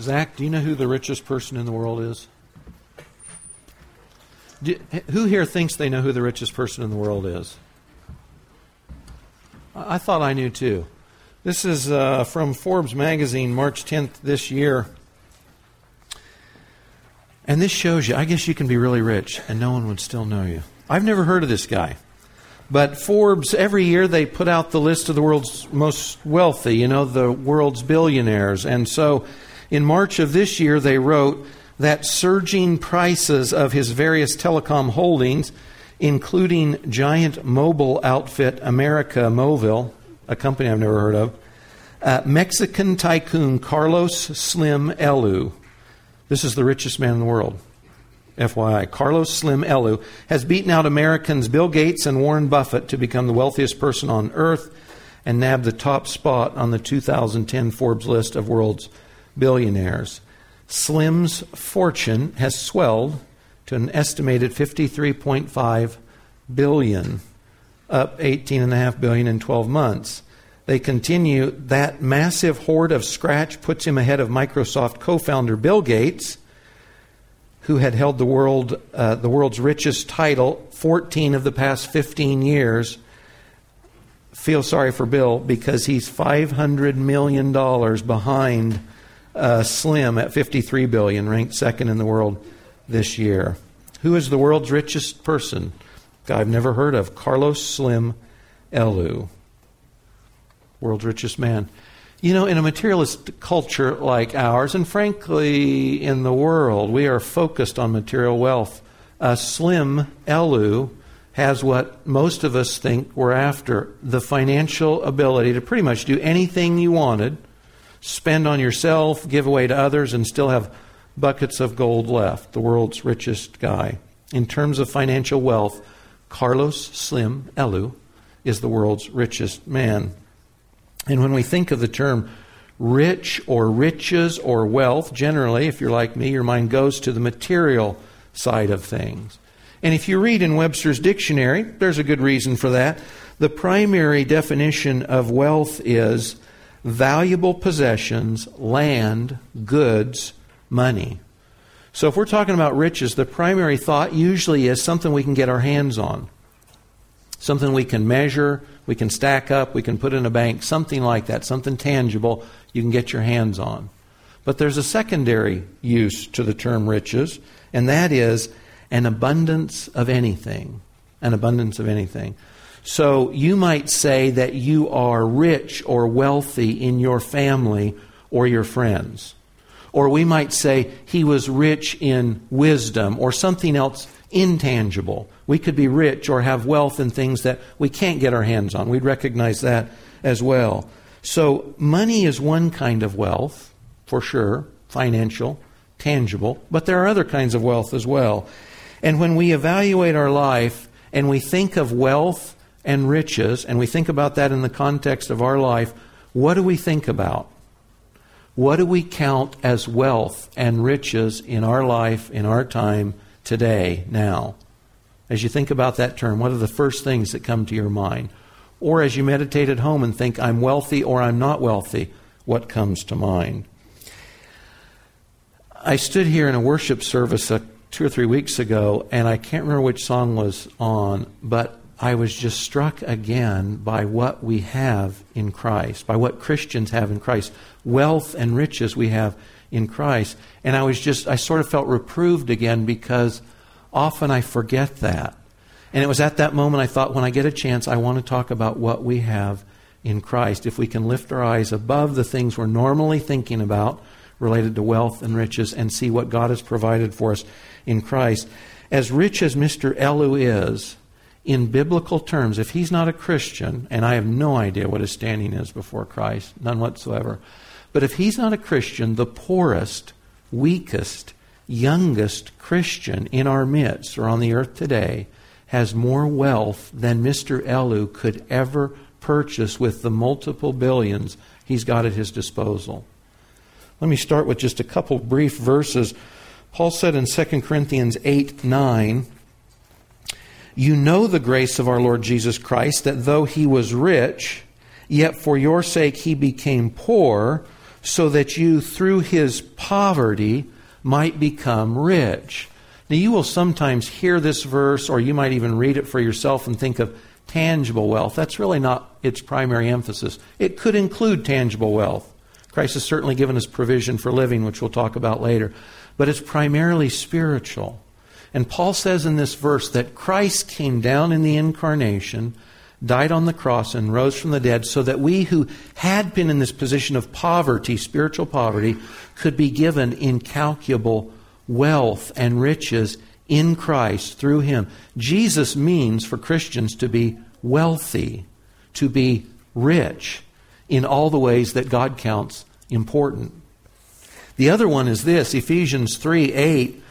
Zach, do you know who the richest person in the world is? Do, who here thinks they know who the richest person in the world is? I thought I knew too. This is uh, from Forbes magazine, March 10th this year. And this shows you, I guess you can be really rich and no one would still know you. I've never heard of this guy. But Forbes, every year they put out the list of the world's most wealthy, you know, the world's billionaires. And so in March of this year, they wrote that surging prices of his various telecom holdings, including giant mobile outfit America Movil, a company I've never heard of, uh, Mexican tycoon Carlos Slim Helú. this is the richest man in the world. FYI, Carlos Slim Helú has beaten out Americans Bill Gates and Warren Buffett to become the wealthiest person on earth and nab the top spot on the 2010 Forbes list of world's billionaires. Slim's fortune has swelled to an estimated 53.5 billion, up 18.5 billion in 12 months. They continue that massive hoard of scratch puts him ahead of Microsoft co-founder Bill Gates, who had held the world uh, the world's richest title 14 of the past 15 years. Feel sorry for Bill because he's 500 million dollars behind uh, Slim at 53 billion, ranked second in the world this year. Who is the world's richest person? Guy I've never heard of, Carlos Slim Helú, world's richest man. You know, in a materialist culture like ours, and frankly in the world, we are focused on material wealth. A Slim Helú has what most of us think we're after the financial ability to pretty much do anything you wanted, spend on yourself, give away to others, and still have buckets of gold left. The world's richest guy. In terms of financial wealth, Carlos Slim Helú is the world's richest man. And when we think of the term rich or riches or wealth, generally, if you're like me, your mind goes to the material side of things. And if you read in Webster's dictionary, there's a good reason for that. The primary definition of wealth is valuable possessions, land, goods, money. So if we're talking about riches, the primary thought usually is something we can get our hands on, something we can measure, we can stack up, we can put in a bank, something like that, something tangible you can get your hands on. But there's a secondary use to the term riches, and that is an abundance of anything. An abundance of anything. So you might say that you are rich or wealthy in your family or your friends. Or we might say he was rich in wisdom or something else intangible. We could be rich or have wealth in things that we can't get our hands on. We'd recognize that as well. So, money is one kind of wealth, for sure, financial, tangible, but there are other kinds of wealth as well. And when we evaluate our life and we think of wealth and riches, and we think about that in the context of our life, what do we think about? What do we count as wealth and riches in our life, in our time? today, now. As you think about that term, what are the first things that come to your mind? Or as you meditate at home and think, I'm wealthy or I'm not wealthy, what comes to mind? I stood here in a worship service uh, two or three weeks ago, and I can't remember which song was on, but I was just struck again by what we have in Christ, by what Christians have in Christ, wealth and riches we have in Christ. And I was just, I sort of felt reproved again because often I forget that. And it was at that moment I thought, when I get a chance, I want to talk about what we have in Christ. If we can lift our eyes above the things we're normally thinking about related to wealth and riches and see what God has provided for us in Christ. As rich as Mr. Helú is, in biblical terms, if he's not a Christian, and I have no idea what his standing is before Christ, none whatsoever, but if he's not a Christian, the poorest, weakest, youngest Christian in our midst or on the earth today has more wealth than Mr. Helú could ever purchase with the multiple billions he's got at his disposal. Let me start with just a couple brief verses. Paul said in 2 Corinthians 8 9, You know the grace of our Lord Jesus Christ, that though he was rich, yet for your sake he became poor so that you, through his poverty, might become rich. Now, you will sometimes hear this verse, or you might even read it for yourself and think of tangible wealth. That's really not its primary emphasis. It could include tangible wealth. Christ has certainly given us provision for living, which we'll talk about later, but it's primarily spiritual. And Paul says in this verse that Christ came down in the incarnation, died on the cross, and rose from the dead so that we who had been in this position of poverty, spiritual poverty, could be given incalculable wealth and riches in Christ through Him. Jesus means for Christians to be wealthy, to be rich in all the ways that God counts important. The other one is this Ephesians 3 8.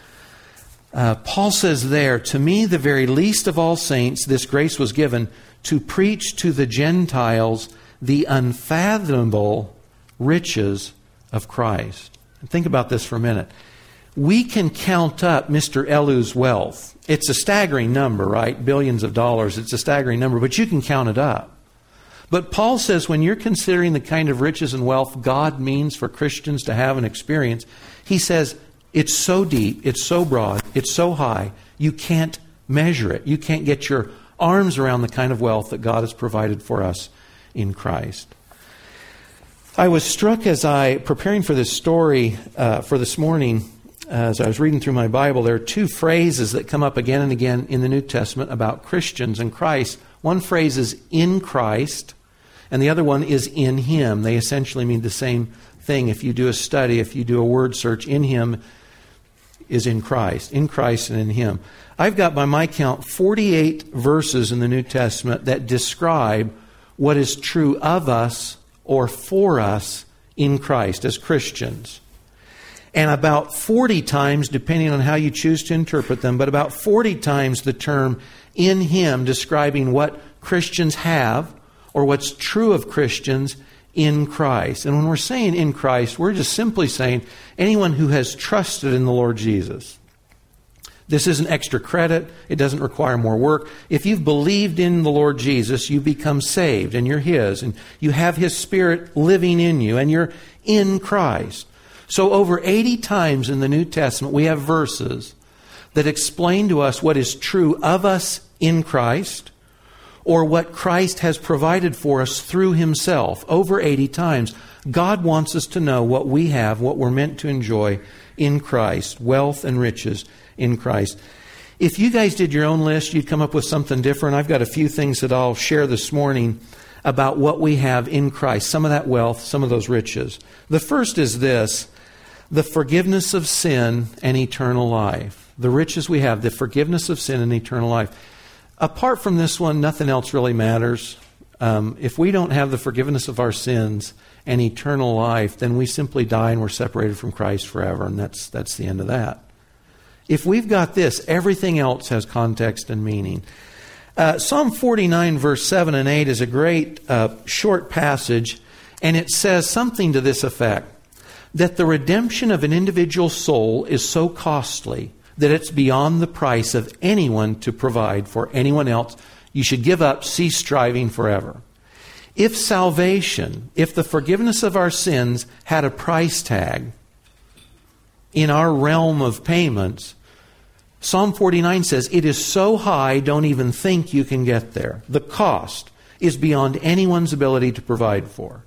Uh, Paul says there, To me, the very least of all saints, this grace was given to preach to the Gentiles the unfathomable riches of Christ. And think about this for a minute we can count up Mr. Helú's wealth. It's a staggering number, right? Billions of dollars. It's a staggering number, but you can count it up. But Paul says when you're considering the kind of riches and wealth God means for Christians to have and experience, he says it's so deep, it's so broad, it's so high, you can't measure it. You can't get your arms around the kind of wealth that God has provided for us in Christ. I was struck as I, preparing for this story uh, for this morning, as I was reading through my Bible, there are two phrases that come up again and again in the New Testament about Christians and Christ. One phrase is in Christ, and the other one is in Him. They essentially mean the same thing. If you do a study, if you do a word search, in Him is in Christ, in Christ and in Him. I've got, by my count, 48 verses in the New Testament that describe what is true of us or for us in Christ as Christians and about 40 times, depending on how you choose to interpret them, but about 40 times the term in Him describing what Christians have or what's true of Christians in Christ. And when we're saying in Christ, we're just simply saying anyone who has trusted in the Lord Jesus. This isn't extra credit. It doesn't require more work. If you've believed in the Lord Jesus, you become saved and you're His and you have His Spirit living in you and you're in Christ. So, over 80 times in the New Testament, we have verses that explain to us what is true of us in Christ or what Christ has provided for us through Himself. Over 80 times. God wants us to know what we have, what we're meant to enjoy in Christ, wealth and riches in Christ. If you guys did your own list, you'd come up with something different. I've got a few things that I'll share this morning about what we have in Christ, some of that wealth, some of those riches. The first is this the forgiveness of sin and eternal life. The riches we have, the forgiveness of sin and eternal life. Apart from this one, nothing else really matters. Um, if we don't have the forgiveness of our sins and eternal life, then we simply die and we're separated from Christ forever, and that's, that's the end of that. If we've got this, everything else has context and meaning. Uh, Psalm 49, verse 7 and 8 is a great uh, short passage, and it says something to this effect that the redemption of an individual soul is so costly that it's beyond the price of anyone to provide for anyone else. You should give up, cease striving forever. If salvation, if the forgiveness of our sins had a price tag in our realm of payments, Psalm 49 says, It is so high, don't even think you can get there. The cost is beyond anyone's ability to provide for.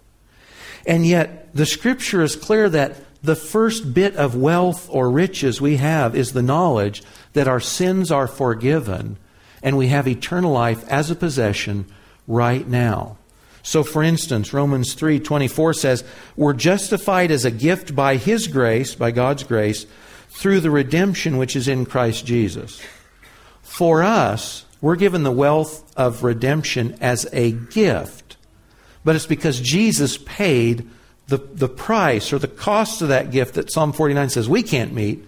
And yet, the scripture is clear that the first bit of wealth or riches we have is the knowledge that our sins are forgiven and we have eternal life as a possession right now. So for instance, Romans 3:24 says, "We're justified as a gift by his grace, by God's grace, through the redemption which is in Christ Jesus." For us, we're given the wealth of redemption as a gift but it's because Jesus paid the, the price or the cost of that gift that Psalm 49 says we can't meet.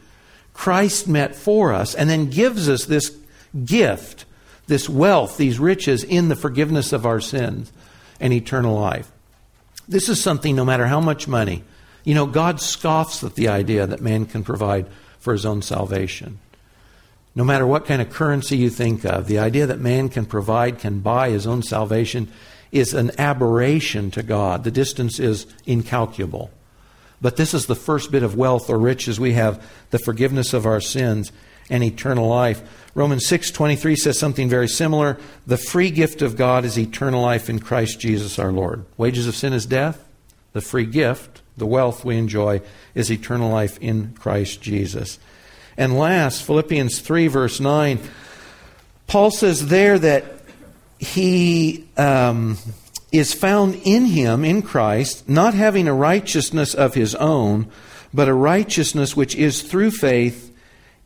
Christ met for us and then gives us this gift, this wealth, these riches in the forgiveness of our sins and eternal life. This is something, no matter how much money, you know, God scoffs at the idea that man can provide for his own salvation. No matter what kind of currency you think of, the idea that man can provide, can buy his own salvation is an aberration to God. The distance is incalculable. But this is the first bit of wealth or riches we have the forgiveness of our sins and eternal life. Romans 6:23 says something very similar. The free gift of God is eternal life in Christ Jesus our Lord. Wages of sin is death. The free gift, the wealth we enjoy, is eternal life in Christ Jesus. And last, Philippians 3, verse 9, Paul says there that he um, is found in him, in Christ, not having a righteousness of his own, but a righteousness which is through faith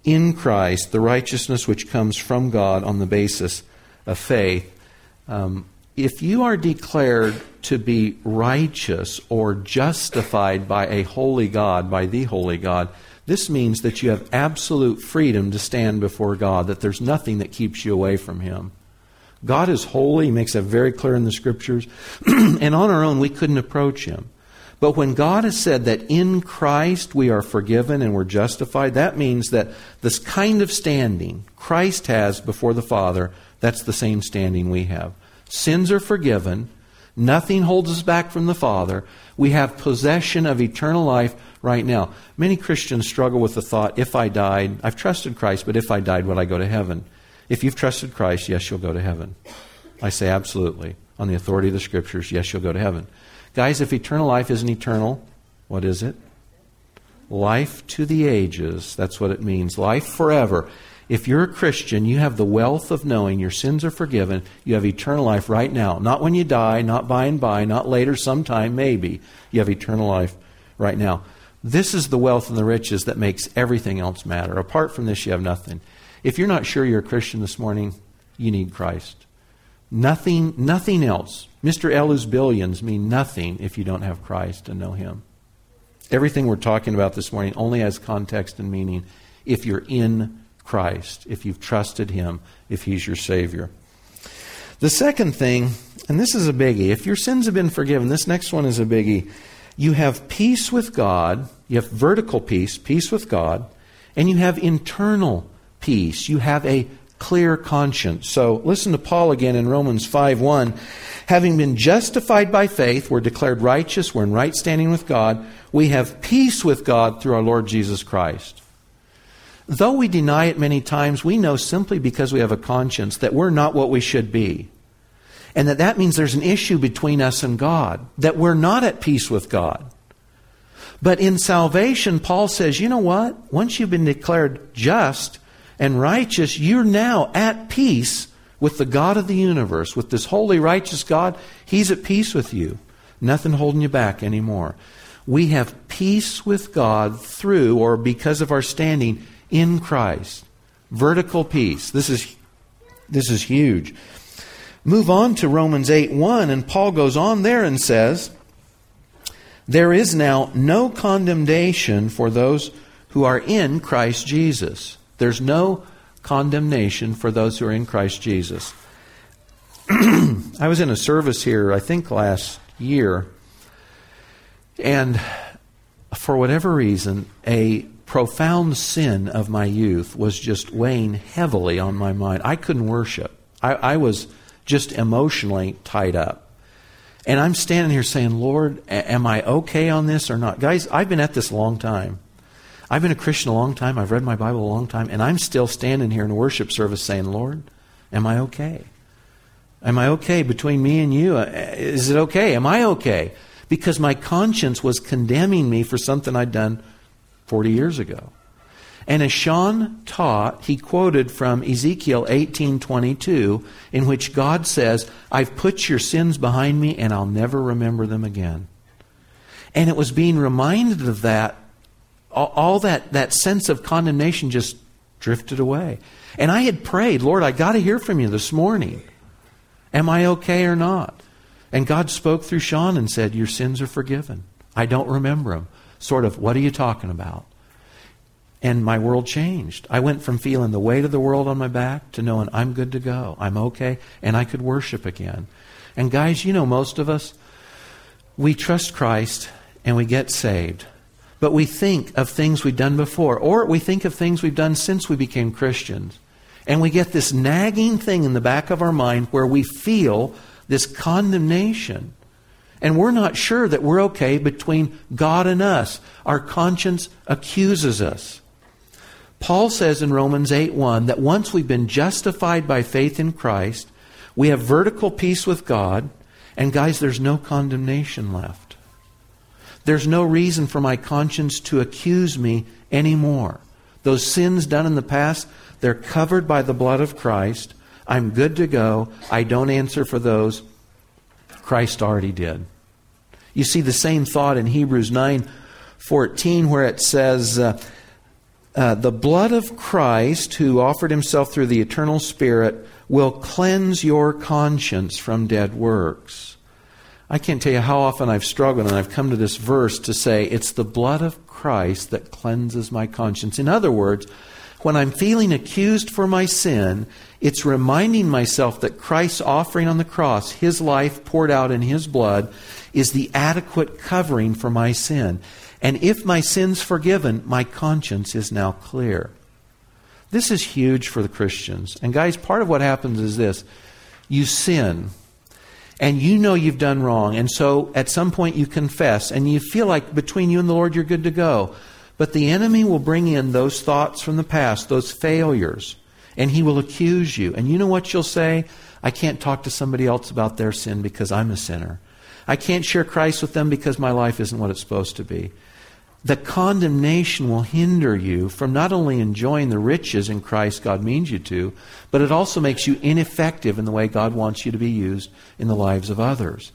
in Christ, the righteousness which comes from God on the basis of faith. Um, if you are declared to be righteous or justified by a holy God, by the holy God, this means that you have absolute freedom to stand before God, that there's nothing that keeps you away from Him. God is holy, He makes that very clear in the Scriptures, and on our own we couldn't approach Him. But when God has said that in Christ we are forgiven and we're justified, that means that this kind of standing Christ has before the Father, that's the same standing we have. Sins are forgiven. Nothing holds us back from the Father. We have possession of eternal life right now. Many Christians struggle with the thought if I died, I've trusted Christ, but if I died, would I go to heaven? If you've trusted Christ, yes, you'll go to heaven. I say absolutely. On the authority of the Scriptures, yes, you'll go to heaven. Guys, if eternal life isn't eternal, what is it? Life to the ages. That's what it means. Life forever. If you're a Christian, you have the wealth of knowing your sins are forgiven. You have eternal life right now. Not when you die, not by and by, not later, sometime, maybe. You have eternal life right now. This is the wealth and the riches that makes everything else matter. Apart from this, you have nothing. If you're not sure you're a Christian this morning, you need Christ. Nothing, nothing else. Mr. Helú's billions mean nothing if you don't have Christ and know Him. Everything we're talking about this morning only has context and meaning if you're in Christ, if you've trusted Him, if He's your Savior. The second thing, and this is a biggie, if your sins have been forgiven, this next one is a biggie. You have peace with God, you have vertical peace, peace with God, and you have internal peace. You have a clear conscience. So listen to Paul again in Romans 5 1. Having been justified by faith, we're declared righteous, we're in right standing with God, we have peace with God through our Lord Jesus Christ. Though we deny it many times, we know simply because we have a conscience that we're not what we should be. And that that means there's an issue between us and God, that we're not at peace with God. But in salvation, Paul says, you know what? Once you've been declared just and righteous, you're now at peace with the God of the universe, with this holy, righteous God. He's at peace with you. Nothing holding you back anymore. We have peace with God through or because of our standing in Christ. Vertical peace. This is, this is huge. Move on to Romans 8 1, and Paul goes on there and says, There is now no condemnation for those who are in Christ Jesus. There's no condemnation for those who are in Christ Jesus. I was in a service here, I think last year, and for whatever reason, a profound sin of my youth was just weighing heavily on my mind. I couldn't worship. I, I, was just emotionally tied up. And I'm standing here saying, Lord, am I okay on this or not? Guys, I've been at this a long time. I've been a Christian a long time. I've read my Bible a long time. And I'm still standing here in worship service saying, Lord, am I okay? Am I okay between me and you? Is it okay? Am I okay? Because my conscience was condemning me for something I'd done 40 years ago. And as Sean taught, he quoted from Ezekiel 18:22 in which God says, "I've put your sins behind me and I'll never remember them again." And it was being reminded of that all, that that sense of condemnation just drifted away. And I had prayed, "Lord, I got to hear from you this morning. Am I okay or not?" And God spoke through Sean and said, "Your sins are forgiven. I don't remember them." sort of, what are you talking about? And my world changed. I went from feeling the weight of the world on my back to knowing I'm good to go. I'm okay. And I could worship again. And guys, you know, most of us, we trust Christ and we get saved. But we think of things we've done before, or we think of things we've done since we became Christians. And we get this nagging thing in the back of our mind where we feel this condemnation And we're not sure that we're okay between God and us. Our conscience accuses us. Paul says in Romans 8 1 that once we've been justified by faith in Christ, we have vertical peace with God, and guys, there's no condemnation left. There's no reason for my conscience to accuse me anymore. Those sins done in the past, they're covered by the blood of Christ. I'm good to go. I don't answer for those. Christ already did. You see the same thought in Hebrews 9 14, where it says, uh, uh, The blood of Christ, who offered himself through the eternal Spirit, will cleanse your conscience from dead works. I can't tell you how often I've struggled and I've come to this verse to say, It's the blood of Christ that cleanses my conscience. In other words, when I'm feeling accused for my sin, it's reminding myself that Christ's offering on the cross, his life poured out in his blood, is the adequate covering for my sin. And if my sin's forgiven, my conscience is now clear. This is huge for the Christians. And guys, part of what happens is this you sin, and you know you've done wrong, and so at some point you confess, and you feel like between you and the Lord you're good to go. But the enemy will bring in those thoughts from the past, those failures, and he will accuse you. And you know what you'll say? I can't talk to somebody else about their sin because I'm a sinner. I can't share Christ with them because my life isn't what it's supposed to be. The condemnation will hinder you from not only enjoying the riches in Christ God means you to, but it also makes you ineffective in the way God wants you to be used in the lives of others.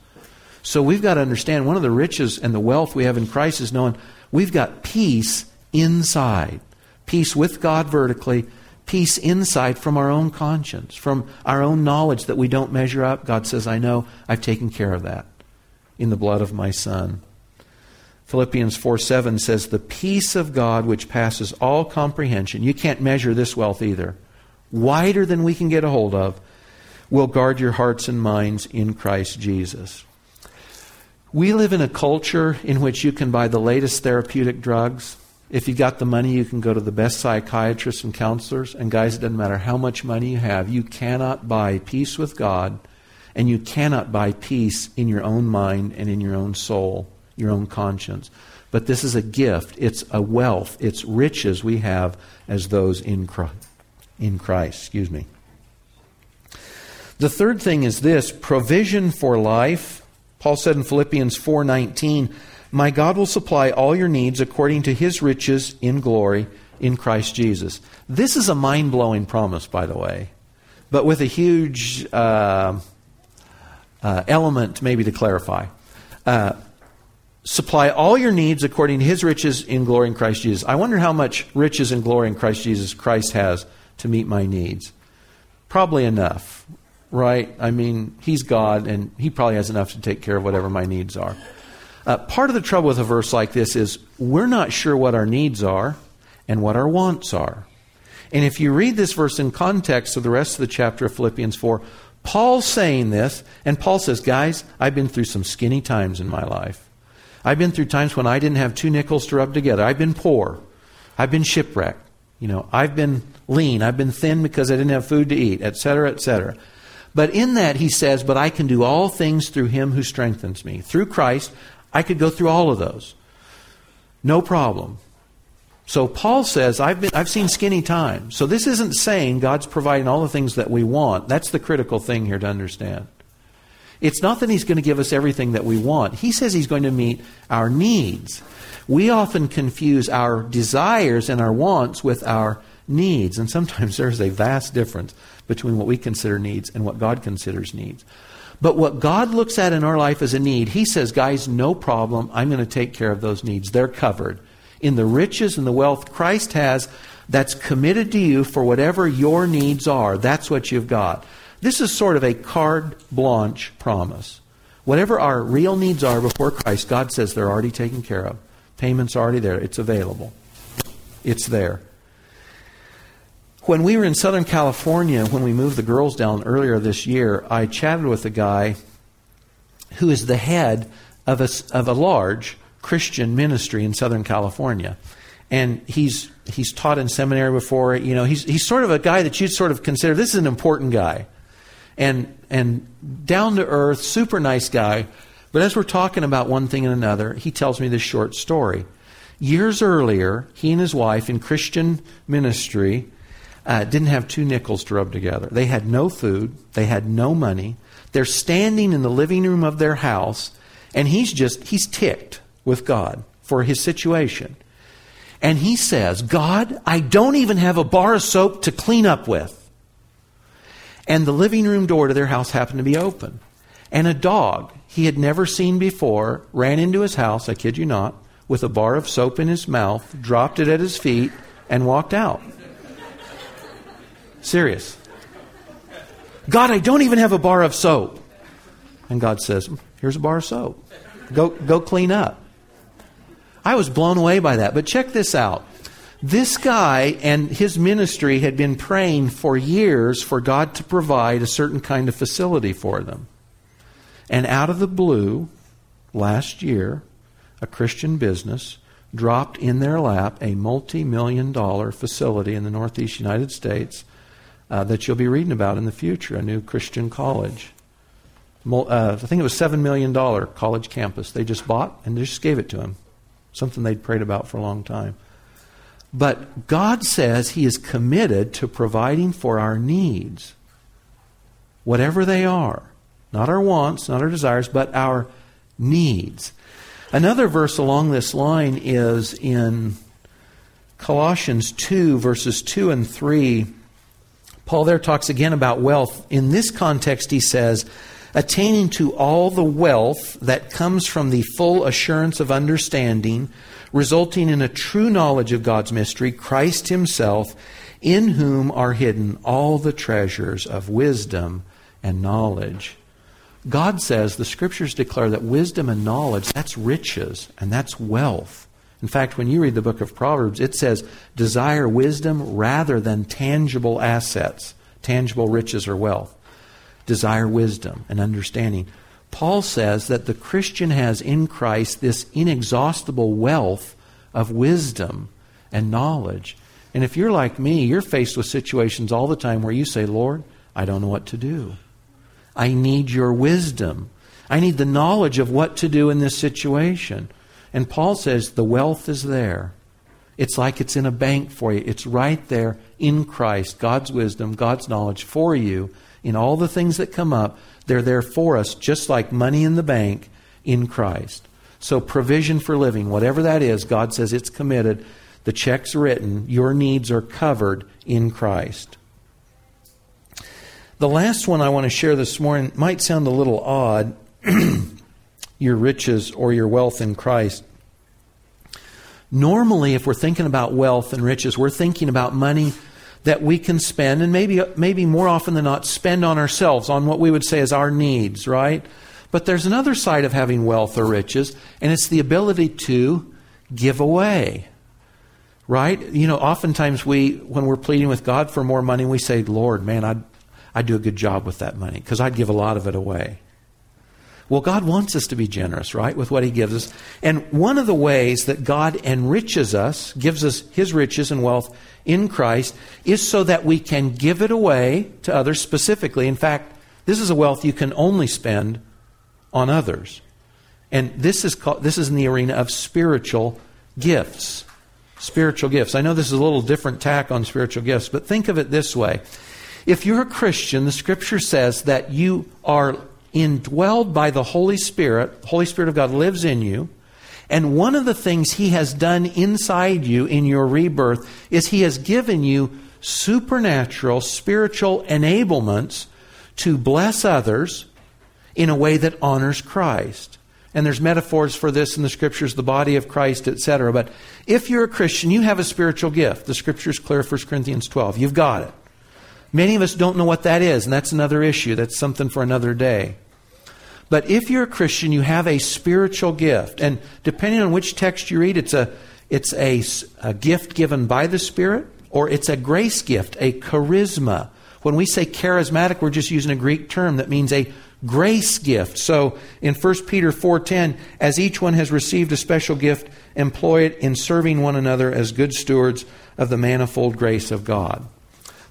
So we've got to understand one of the riches and the wealth we have in Christ is knowing We've got peace inside. Peace with God vertically, peace inside from our own conscience, from our own knowledge that we don't measure up. God says, I know I've taken care of that in the blood of my Son. Philippians 4 7 says, The peace of God which passes all comprehension, you can't measure this wealth either, wider than we can get a hold of, will guard your hearts and minds in Christ Jesus. We live in a culture in which you can buy the latest therapeutic drugs. If you've got the money, you can go to the best psychiatrists and counselors. And guys, it doesn't matter how much money you have, you cannot buy peace with God, and you cannot buy peace in your own mind and in your own soul, your own conscience. But this is a gift, it's a wealth, it's riches we have as those in Christ. In Christ, excuse me. The third thing is this provision for life Paul said in Philippians 4:19, "My God will supply all your needs according to his riches in glory in Christ Jesus." This is a mind-blowing promise, by the way, but with a huge uh, uh, element, maybe to clarify. Uh, supply all your needs according to his riches in glory in Christ Jesus. I wonder how much riches and glory in Christ Jesus Christ has to meet my needs. Probably enough right? I mean, he's God, and he probably has enough to take care of whatever my needs are. Uh, part of the trouble with a verse like this is we're not sure what our needs are and what our wants are. And if you read this verse in context of the rest of the chapter of Philippians 4, Paul's saying this, and Paul says, Guys, I've been through some skinny times in my life. I've been through times when I didn't have two nickels to rub together. I've been poor. I've been shipwrecked. You know, I've been lean. I've been thin because I didn't have food to eat, etc., etc. But in that, he says, But I can do all things through him who strengthens me. Through Christ, I could go through all of those. No problem. So Paul says, I've, been, I've seen skinny times. So this isn't saying God's providing all the things that we want. That's the critical thing here to understand. It's not that He's going to give us everything that we want. He says He's going to meet our needs. We often confuse our desires and our wants with our needs, and sometimes there's a vast difference between what we consider needs and what God considers needs. But what God looks at in our life as a need, He says, guys, no problem. I'm going to take care of those needs. They're covered. In the riches and the wealth Christ has, that's committed to you for whatever your needs are. That's what you've got. This is sort of a carte blanche promise. Whatever our real needs are before Christ, God says they're already taken care of. Payment's already there. It's available. It's there. When we were in Southern California, when we moved the girls down earlier this year, I chatted with a guy who is the head of a, of a large Christian ministry in Southern California. And he's, he's taught in seminary before. You know, he's, he's sort of a guy that you'd sort of consider this is an important guy. And, and down to earth, super nice guy. But as we're talking about one thing and another, he tells me this short story. Years earlier, he and his wife in Christian ministry uh, didn't have two nickels to rub together. They had no food, they had no money. They're standing in the living room of their house, and he's just, he's ticked with God for his situation. And he says, God, I don't even have a bar of soap to clean up with. And the living room door to their house happened to be open. And a dog he had never seen before ran into his house, I kid you not, with a bar of soap in his mouth, dropped it at his feet, and walked out. Serious. God, I don't even have a bar of soap. And God says, Here's a bar of soap. Go, go clean up. I was blown away by that. But check this out. This guy and his ministry had been praying for years for God to provide a certain kind of facility for them. And out of the blue, last year, a Christian business dropped in their lap a multi million dollar facility in the Northeast United States uh, that you'll be reading about in the future, a new Christian college. Uh, I think it was $7 million college campus they just bought and they just gave it to him. Something they'd prayed about for a long time. But God says He is committed to providing for our needs, whatever they are. Not our wants, not our desires, but our needs. Another verse along this line is in Colossians 2, verses 2 and 3. Paul there talks again about wealth. In this context, he says, attaining to all the wealth that comes from the full assurance of understanding, resulting in a true knowledge of God's mystery, Christ Himself, in whom are hidden all the treasures of wisdom and knowledge. God says, the scriptures declare that wisdom and knowledge, that's riches and that's wealth. In fact, when you read the book of Proverbs, it says, desire wisdom rather than tangible assets, tangible riches or wealth. Desire wisdom and understanding. Paul says that the Christian has in Christ this inexhaustible wealth of wisdom and knowledge. And if you're like me, you're faced with situations all the time where you say, Lord, I don't know what to do. I need your wisdom. I need the knowledge of what to do in this situation. And Paul says the wealth is there. It's like it's in a bank for you. It's right there in Christ, God's wisdom, God's knowledge for you in all the things that come up. They're there for us, just like money in the bank in Christ. So, provision for living, whatever that is, God says it's committed. The check's written. Your needs are covered in Christ. The last one I want to share this morning might sound a little odd your riches or your wealth in Christ. Normally, if we're thinking about wealth and riches, we're thinking about money that we can spend, and maybe, maybe more often than not, spend on ourselves, on what we would say is our needs, right? But there's another side of having wealth or riches, and it's the ability to give away. Right? You know, oftentimes we, when we're pleading with God for more money, we say, Lord, man, I'd, I'd do a good job with that money because I'd give a lot of it away. Well, God wants us to be generous, right, with what He gives us. And one of the ways that God enriches us, gives us His riches and wealth in Christ, is so that we can give it away to others specifically. In fact, this is a wealth you can only spend on others. And this is, called, this is in the arena of spiritual gifts. Spiritual gifts. I know this is a little different tack on spiritual gifts, but think of it this way. If you're a Christian, the scripture says that you are indwelled by the Holy Spirit. The Holy Spirit of God lives in you. And one of the things He has done inside you in your rebirth is He has given you supernatural spiritual enablements to bless others in a way that honors Christ. And there's metaphors for this in the scriptures, the body of Christ, etc. But if you're a Christian, you have a spiritual gift. The scripture's clear, 1 Corinthians 12. You've got it. Many of us don't know what that is, and that's another issue. That's something for another day. But if you're a Christian, you have a spiritual gift. And depending on which text you read, it's a, it's a, a gift given by the Spirit, or it's a grace gift, a charisma. When we say charismatic, we're just using a Greek term that means a grace gift. So in 1 Peter 4:10, as each one has received a special gift, employ it in serving one another as good stewards of the manifold grace of God.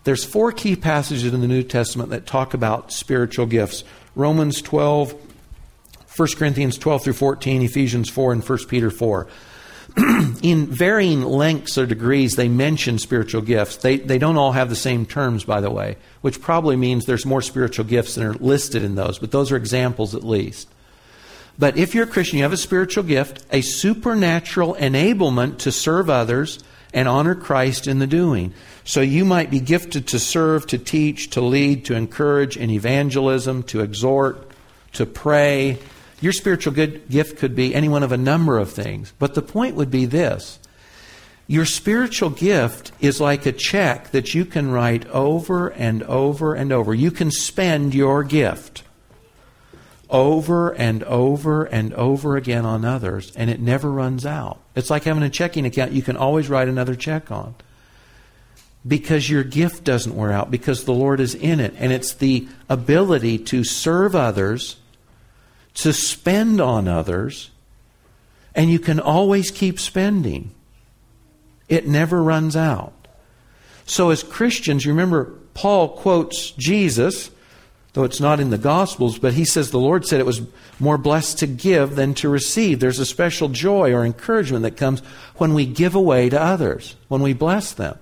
There's four key passages in the New Testament that talk about spiritual gifts. Romans 12, 1 Corinthians 12 through 14, Ephesians 4, and 1 Peter 4. in varying lengths or degrees, they mention spiritual gifts. They, they don't all have the same terms, by the way, which probably means there's more spiritual gifts than are listed in those, but those are examples at least. But if you're a Christian, you have a spiritual gift, a supernatural enablement to serve others and honor Christ in the doing. So you might be gifted to serve, to teach, to lead, to encourage in evangelism, to exhort, to pray. Your spiritual good gift could be any one of a number of things. But the point would be this your spiritual gift is like a check that you can write over and over and over. You can spend your gift over and over and over again on others, and it never runs out. It's like having a checking account you can always write another check on. Because your gift doesn't wear out, because the Lord is in it. And it's the ability to serve others, to spend on others, and you can always keep spending. It never runs out. So, as Christians, remember Paul quotes Jesus though it's not in the Gospels, but he says the Lord said it was more blessed to give than to receive. There's a special joy or encouragement that comes when we give away to others, when we bless them.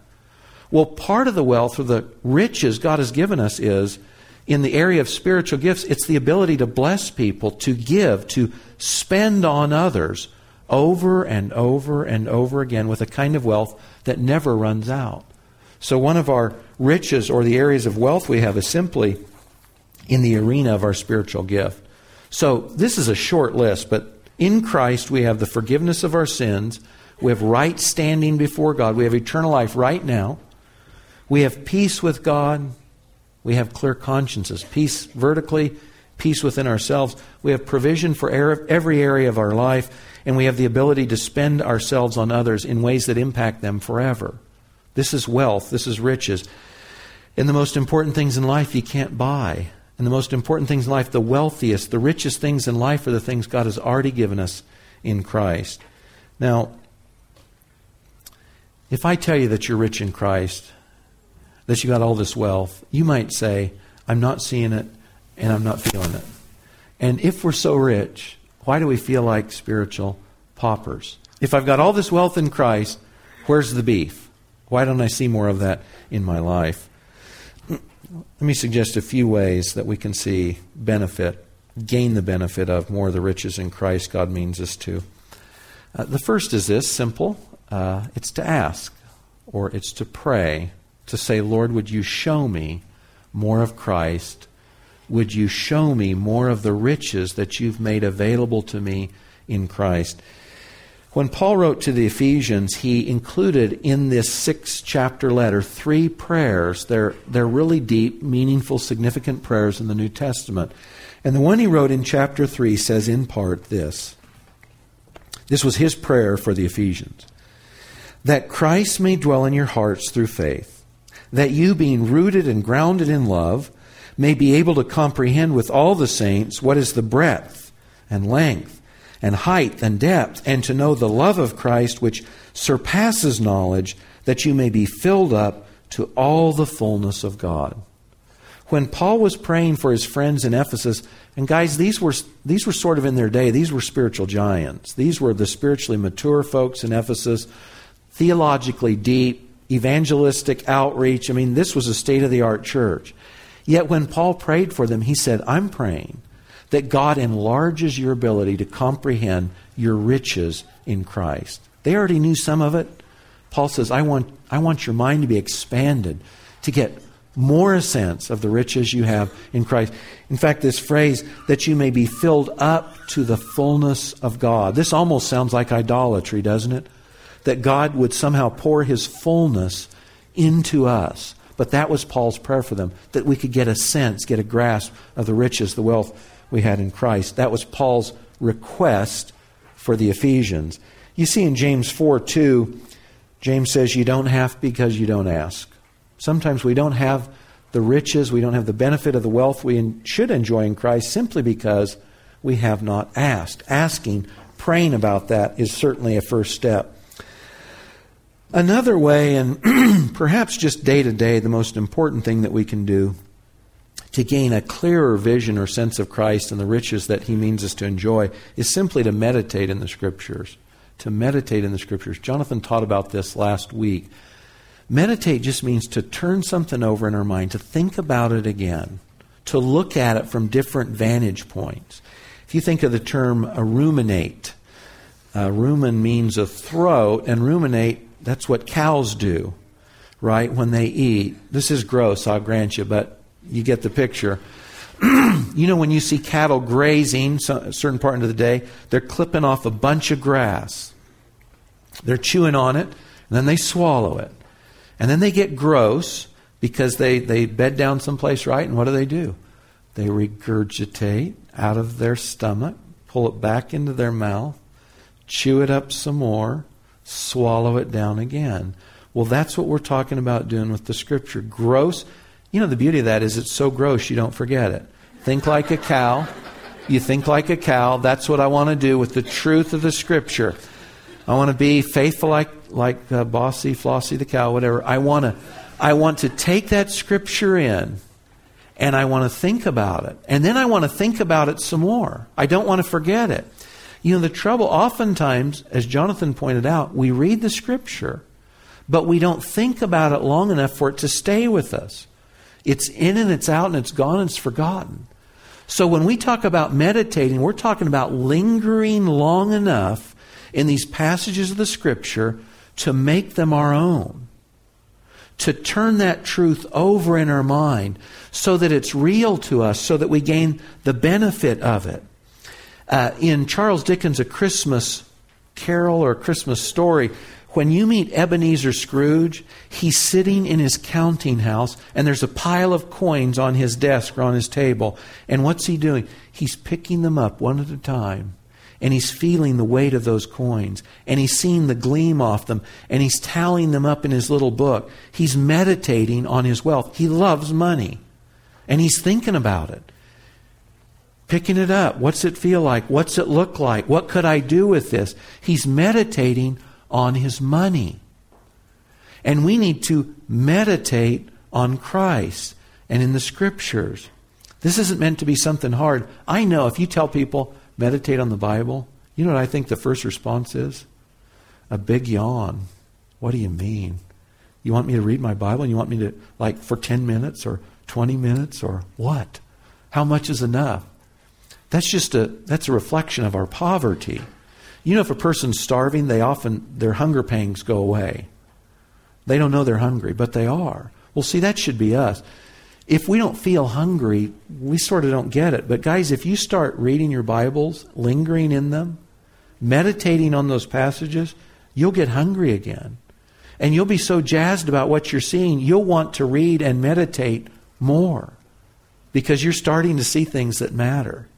Well, part of the wealth or the riches God has given us is in the area of spiritual gifts, it's the ability to bless people, to give, to spend on others over and over and over again with a kind of wealth that never runs out. So, one of our riches or the areas of wealth we have is simply in the arena of our spiritual gift. So, this is a short list, but in Christ we have the forgiveness of our sins, we have right standing before God, we have eternal life right now, we have peace with God, we have clear consciences, peace vertically, peace within ourselves, we have provision for every area of our life, and we have the ability to spend ourselves on others in ways that impact them forever. This is wealth, this is riches. And the most important things in life you can't buy. And the most important things in life, the wealthiest, the richest things in life are the things God has already given us in Christ. Now, if I tell you that you're rich in Christ, that you got all this wealth, you might say, I'm not seeing it and I'm not feeling it. And if we're so rich, why do we feel like spiritual paupers? If I've got all this wealth in Christ, where's the beef? Why don't I see more of that in my life? Let me suggest a few ways that we can see benefit, gain the benefit of more of the riches in Christ God means us to. Uh, the first is this simple uh, it's to ask, or it's to pray, to say, Lord, would you show me more of Christ? Would you show me more of the riches that you've made available to me in Christ? When Paul wrote to the Ephesians, he included in this six chapter letter three prayers. They're, they're really deep, meaningful, significant prayers in the New Testament. And the one he wrote in chapter 3 says in part this This was his prayer for the Ephesians that Christ may dwell in your hearts through faith, that you, being rooted and grounded in love, may be able to comprehend with all the saints what is the breadth and length and height and depth, and to know the love of Christ which surpasses knowledge, that you may be filled up to all the fullness of God. When Paul was praying for his friends in Ephesus, and guys, these were, these were sort of in their day, these were spiritual giants. These were the spiritually mature folks in Ephesus, theologically deep, evangelistic outreach. I mean, this was a state of the art church. Yet when Paul prayed for them, he said, I'm praying that God enlarges your ability to comprehend your riches in Christ. They already knew some of it. Paul says, I want, I want your mind to be expanded, to get more sense of the riches you have in Christ. In fact, this phrase, that you may be filled up to the fullness of God. This almost sounds like idolatry, doesn't it? That God would somehow pour his fullness into us. But that was Paul's prayer for them, that we could get a sense, get a grasp of the riches, the wealth we had in Christ. That was Paul's request for the Ephesians. You see in James 4 2, James says, You don't have because you don't ask. Sometimes we don't have the riches, we don't have the benefit of the wealth we should enjoy in Christ simply because we have not asked. Asking, praying about that is certainly a first step. Another way, and perhaps just day to day, the most important thing that we can do to gain a clearer vision or sense of Christ and the riches that he means us to enjoy is simply to meditate in the scriptures. To meditate in the scriptures. Jonathan taught about this last week. Meditate just means to turn something over in our mind, to think about it again, to look at it from different vantage points. If you think of the term ruminate, uh, rumen means a throat, and ruminate, that's what cows do, right, when they eat. This is gross, I'll grant you, but you get the picture. you know, when you see cattle grazing a certain part of the day, they're clipping off a bunch of grass. They're chewing on it, and then they swallow it. And then they get gross because they, they bed down someplace, right? And what do they do? They regurgitate out of their stomach, pull it back into their mouth, chew it up some more, swallow it down again. Well, that's what we're talking about doing with the scripture. Gross you know, the beauty of that is it's so gross you don't forget it. Think like a cow. You think like a cow. That's what I want to do with the truth of the Scripture. I want to be faithful like like uh, Bossy, Flossie the cow, whatever. I want to I want to take that Scripture in, and I want to think about it, and then I want to think about it some more. I don't want to forget it. You know, the trouble oftentimes, as Jonathan pointed out, we read the Scripture, but we don't think about it long enough for it to stay with us. It's in and it's out and it's gone and it's forgotten. So when we talk about meditating, we're talking about lingering long enough in these passages of the Scripture to make them our own. To turn that truth over in our mind so that it's real to us, so that we gain the benefit of it. Uh, in Charles Dickens' A Christmas Carol or Christmas Story, when you meet Ebenezer Scrooge, he's sitting in his counting house and there's a pile of coins on his desk or on his table. And what's he doing? He's picking them up one at a time. And he's feeling the weight of those coins. And he's seeing the gleam off them. And he's tallying them up in his little book. He's meditating on his wealth. He loves money. And he's thinking about it. Picking it up. What's it feel like? What's it look like? What could I do with this? He's meditating on his money. And we need to meditate on Christ and in the scriptures. This isn't meant to be something hard. I know if you tell people, meditate on the Bible, you know what I think the first response is? A big yawn. What do you mean? You want me to read my Bible and you want me to, like, for 10 minutes or 20 minutes or what? How much is enough? That's just a, that's a reflection of our poverty. You know, if a person's starving, they often, their hunger pangs go away. They don't know they're hungry, but they are. Well, see, that should be us. If we don't feel hungry, we sort of don't get it. But, guys, if you start reading your Bibles, lingering in them, meditating on those passages, you'll get hungry again. And you'll be so jazzed about what you're seeing, you'll want to read and meditate more because you're starting to see things that matter.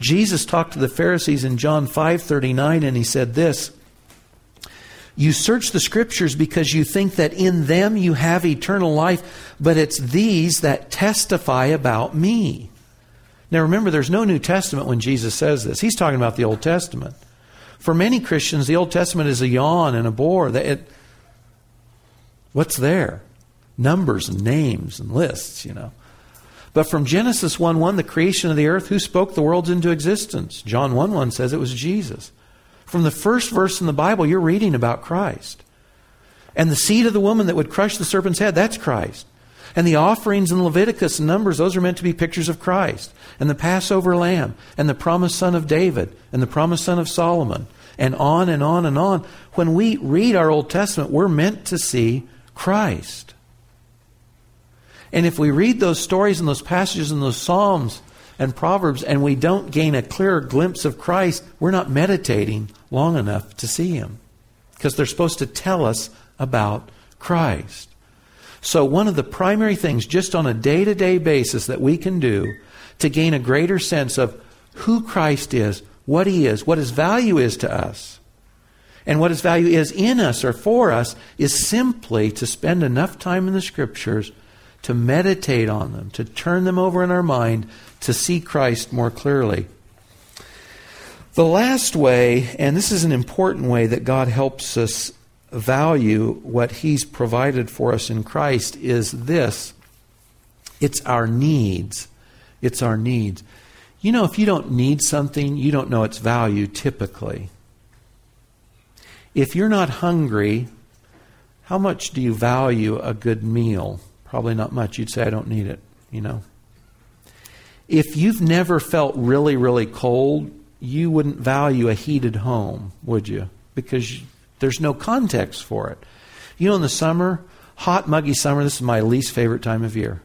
Jesus talked to the Pharisees in John 5:39 and he said this, you search the scriptures because you think that in them you have eternal life, but it's these that testify about me. Now remember, there's no New Testament when Jesus says this. He's talking about the Old Testament. For many Christians, the Old Testament is a yawn and a bore. It, what's there? Numbers and names and lists, you know. But from Genesis 1 1, the creation of the earth, who spoke the worlds into existence? John 1 1 says it was Jesus. From the first verse in the Bible, you're reading about Christ. And the seed of the woman that would crush the serpent's head, that's Christ. And the offerings in Leviticus and Numbers, those are meant to be pictures of Christ. And the Passover lamb, and the promised son of David, and the promised son of Solomon, and on and on and on. When we read our Old Testament, we're meant to see Christ. And if we read those stories and those passages and those Psalms and Proverbs and we don't gain a clearer glimpse of Christ, we're not meditating long enough to see Him. Because they're supposed to tell us about Christ. So, one of the primary things, just on a day to day basis, that we can do to gain a greater sense of who Christ is, what He is, what His value is to us, and what His value is in us or for us, is simply to spend enough time in the Scriptures to meditate on them, to turn them over in our mind, to see Christ more clearly. The last way, and this is an important way that God helps us value what He's provided for us in Christ, is this It's our needs. It's our needs. You know, if you don't need something, you don't know its value typically. If you're not hungry, how much do you value a good meal? Probably not much. You'd say, I don't need it, you know. If you've never felt really, really cold, you wouldn't value a heated home, would you? Because there's no context for it. You know, in the summer, hot, muggy summer, this is my least favorite time of year.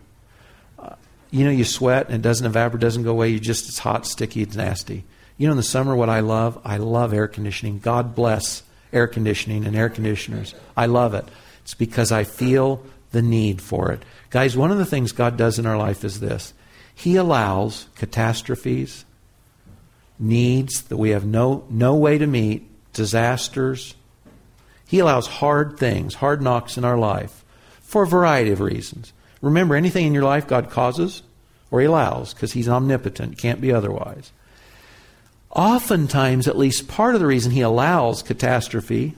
Uh, you know, you sweat and it doesn't evaporate, doesn't go away. You just, it's hot, sticky, it's nasty. You know, in the summer, what I love? I love air conditioning. God bless air conditioning and air conditioners. I love it. It's because I feel the need for it. Guys, one of the things God does in our life is this He allows catastrophes, needs that we have no, no way to meet, disasters. He allows hard things, hard knocks in our life for a variety of reasons. Remember, anything in your life God causes or He allows because He's omnipotent, can't be otherwise. Oftentimes, at least part of the reason He allows catastrophe,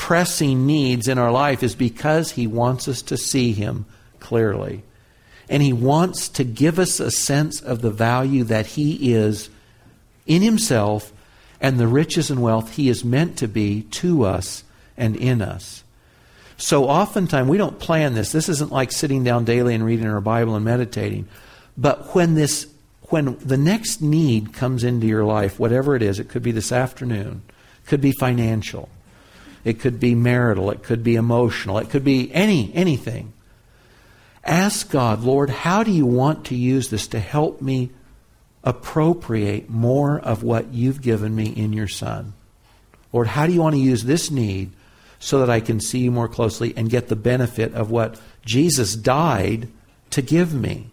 pressing needs in our life, is because He wants us to see Him clearly. And He wants to give us a sense of the value that He is in Himself and the riches and wealth He is meant to be to us and in us. So oftentimes we don't plan this. This isn't like sitting down daily and reading our Bible and meditating. But when this when the next need comes into your life, whatever it is, it could be this afternoon, could be financial, it could be marital, it could be emotional, it could be any anything. Ask God, Lord, how do you want to use this to help me appropriate more of what you've given me in your Son? Lord, how do you want to use this need so that I can see you more closely and get the benefit of what Jesus died to give me?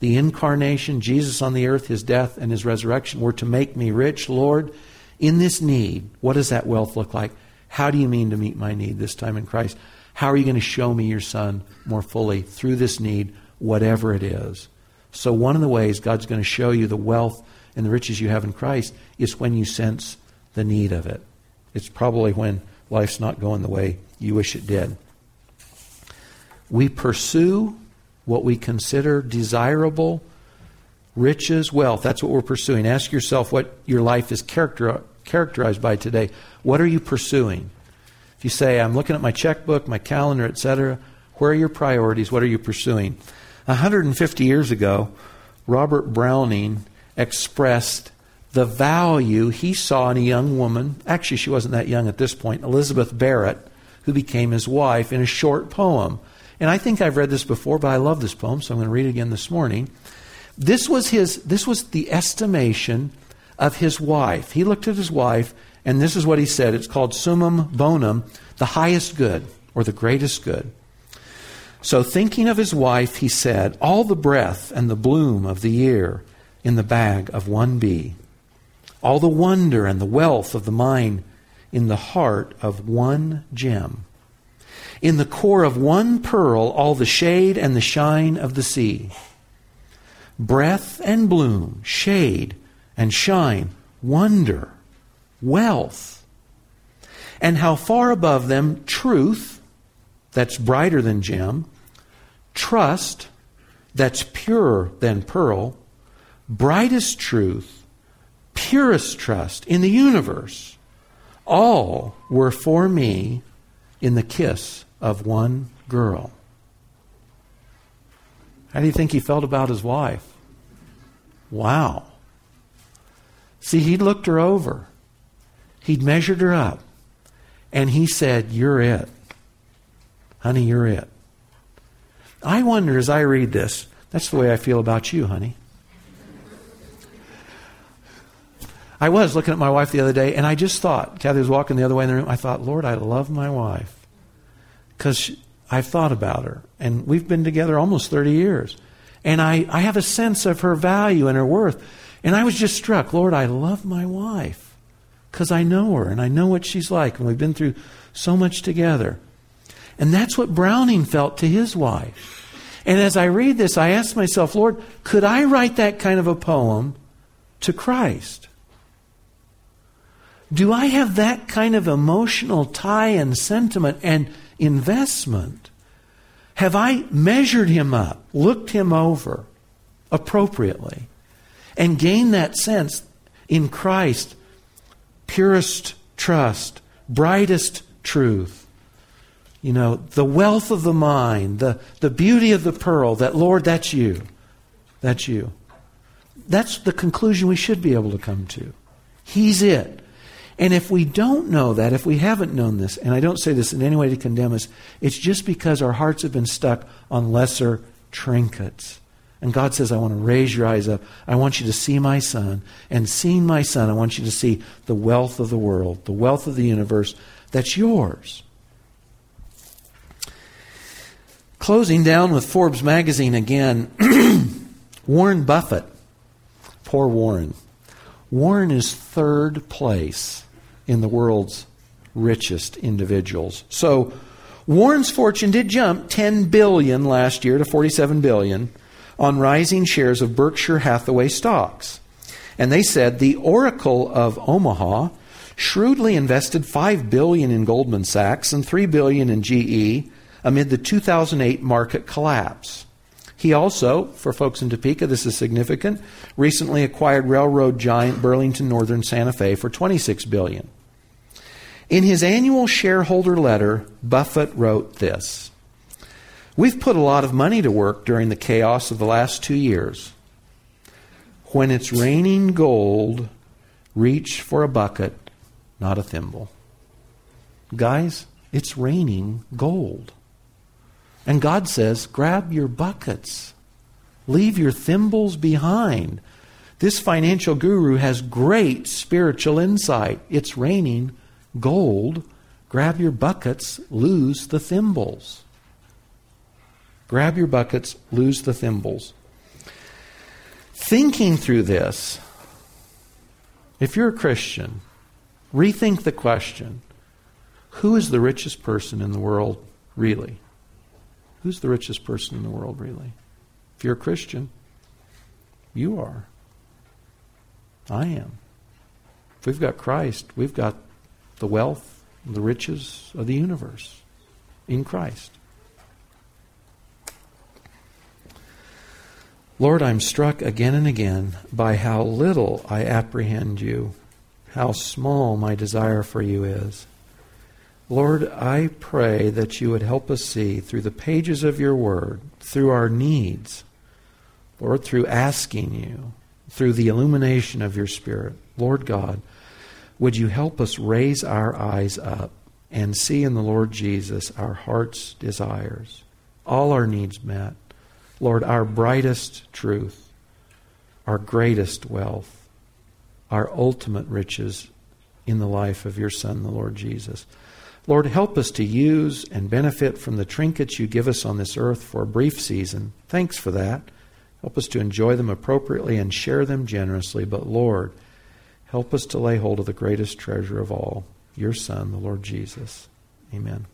The incarnation, Jesus on the earth, his death, and his resurrection were to make me rich. Lord, in this need, what does that wealth look like? How do you mean to meet my need this time in Christ? How are you going to show me your Son more fully through this need, whatever it is? So, one of the ways God's going to show you the wealth and the riches you have in Christ is when you sense the need of it. It's probably when life's not going the way you wish it did. We pursue what we consider desirable riches, wealth. That's what we're pursuing. Ask yourself what your life is character, characterized by today. What are you pursuing? If you say, I'm looking at my checkbook, my calendar, etc., where are your priorities? What are you pursuing? 150 years ago, Robert Browning expressed the value he saw in a young woman. Actually, she wasn't that young at this point, Elizabeth Barrett, who became his wife, in a short poem. And I think I've read this before, but I love this poem, so I'm going to read it again this morning. This was his this was the estimation of his wife. He looked at his wife and this is what he said. It's called summum bonum, the highest good or the greatest good. So, thinking of his wife, he said, All the breath and the bloom of the year in the bag of one bee, all the wonder and the wealth of the mine in the heart of one gem, in the core of one pearl, all the shade and the shine of the sea. Breath and bloom, shade and shine, wonder wealth. And how far above them truth, that's brighter than gem, trust, that's purer than pearl, brightest truth, purest trust in the universe, all were for me in the kiss of one girl. How do you think he felt about his wife? Wow. See, he looked her over. He'd measured her up. And he said, You're it. Honey, you're it. I wonder as I read this, that's the way I feel about you, honey. I was looking at my wife the other day, and I just thought, Kathy was walking the other way in the room. I thought, Lord, I love my wife. Because I've thought about her, and we've been together almost 30 years. And I, I have a sense of her value and her worth. And I was just struck, Lord, I love my wife because I know her and I know what she's like, and we've been through so much together. And that's what Browning felt to his wife. And as I read this, I ask myself, Lord, could I write that kind of a poem to Christ? Do I have that kind of emotional tie and sentiment and investment? Have I measured him up, looked him over appropriately, and gain that sense in Christ, purest trust, brightest truth? You know, the wealth of the mind, the, the beauty of the pearl, that, Lord, that's you. That's you. That's the conclusion we should be able to come to. He's it. And if we don't know that, if we haven't known this, and I don't say this in any way to condemn us, it's just because our hearts have been stuck on lesser trinkets. And God says, I want to raise your eyes up. I want you to see my son. And seeing my son, I want you to see the wealth of the world, the wealth of the universe that's yours. Closing down with Forbes magazine again, Warren Buffett. Poor Warren. Warren is third place in the world's richest individuals. So Warren's fortune did jump 10 billion last year to 47 billion on rising shares of Berkshire Hathaway stocks. And they said the Oracle of Omaha shrewdly invested 5 billion in Goldman Sachs and 3 billion in GE amid the 2008 market collapse. He also, for folks in Topeka, this is significant, recently acquired railroad giant Burlington Northern Santa Fe for 26 billion. In his annual shareholder letter, Buffett wrote this We've put a lot of money to work during the chaos of the last two years. When it's raining gold, reach for a bucket, not a thimble. Guys, it's raining gold. And God says, grab your buckets, leave your thimbles behind. This financial guru has great spiritual insight. It's raining gold, grab your buckets, lose the thimbles. Grab your buckets, lose the thimbles. Thinking through this, if you're a Christian, rethink the question who is the richest person in the world, really? Who's the richest person in the world, really? If you're a Christian, you are. I am. If we've got Christ, we've got the wealth, the riches of the universe in Christ. Lord, I'm struck again and again by how little I apprehend you, how small my desire for you is. Lord, I pray that you would help us see through the pages of your word, through our needs, Lord, through asking you, through the illumination of your Spirit. Lord God, would you help us raise our eyes up and see in the Lord Jesus our heart's desires, all our needs met? Lord, our brightest truth, our greatest wealth, our ultimate riches in the life of your Son, the Lord Jesus. Lord, help us to use and benefit from the trinkets you give us on this earth for a brief season. Thanks for that. Help us to enjoy them appropriately and share them generously. But Lord, Help us to lay hold of the greatest treasure of all, your Son, the Lord Jesus. Amen.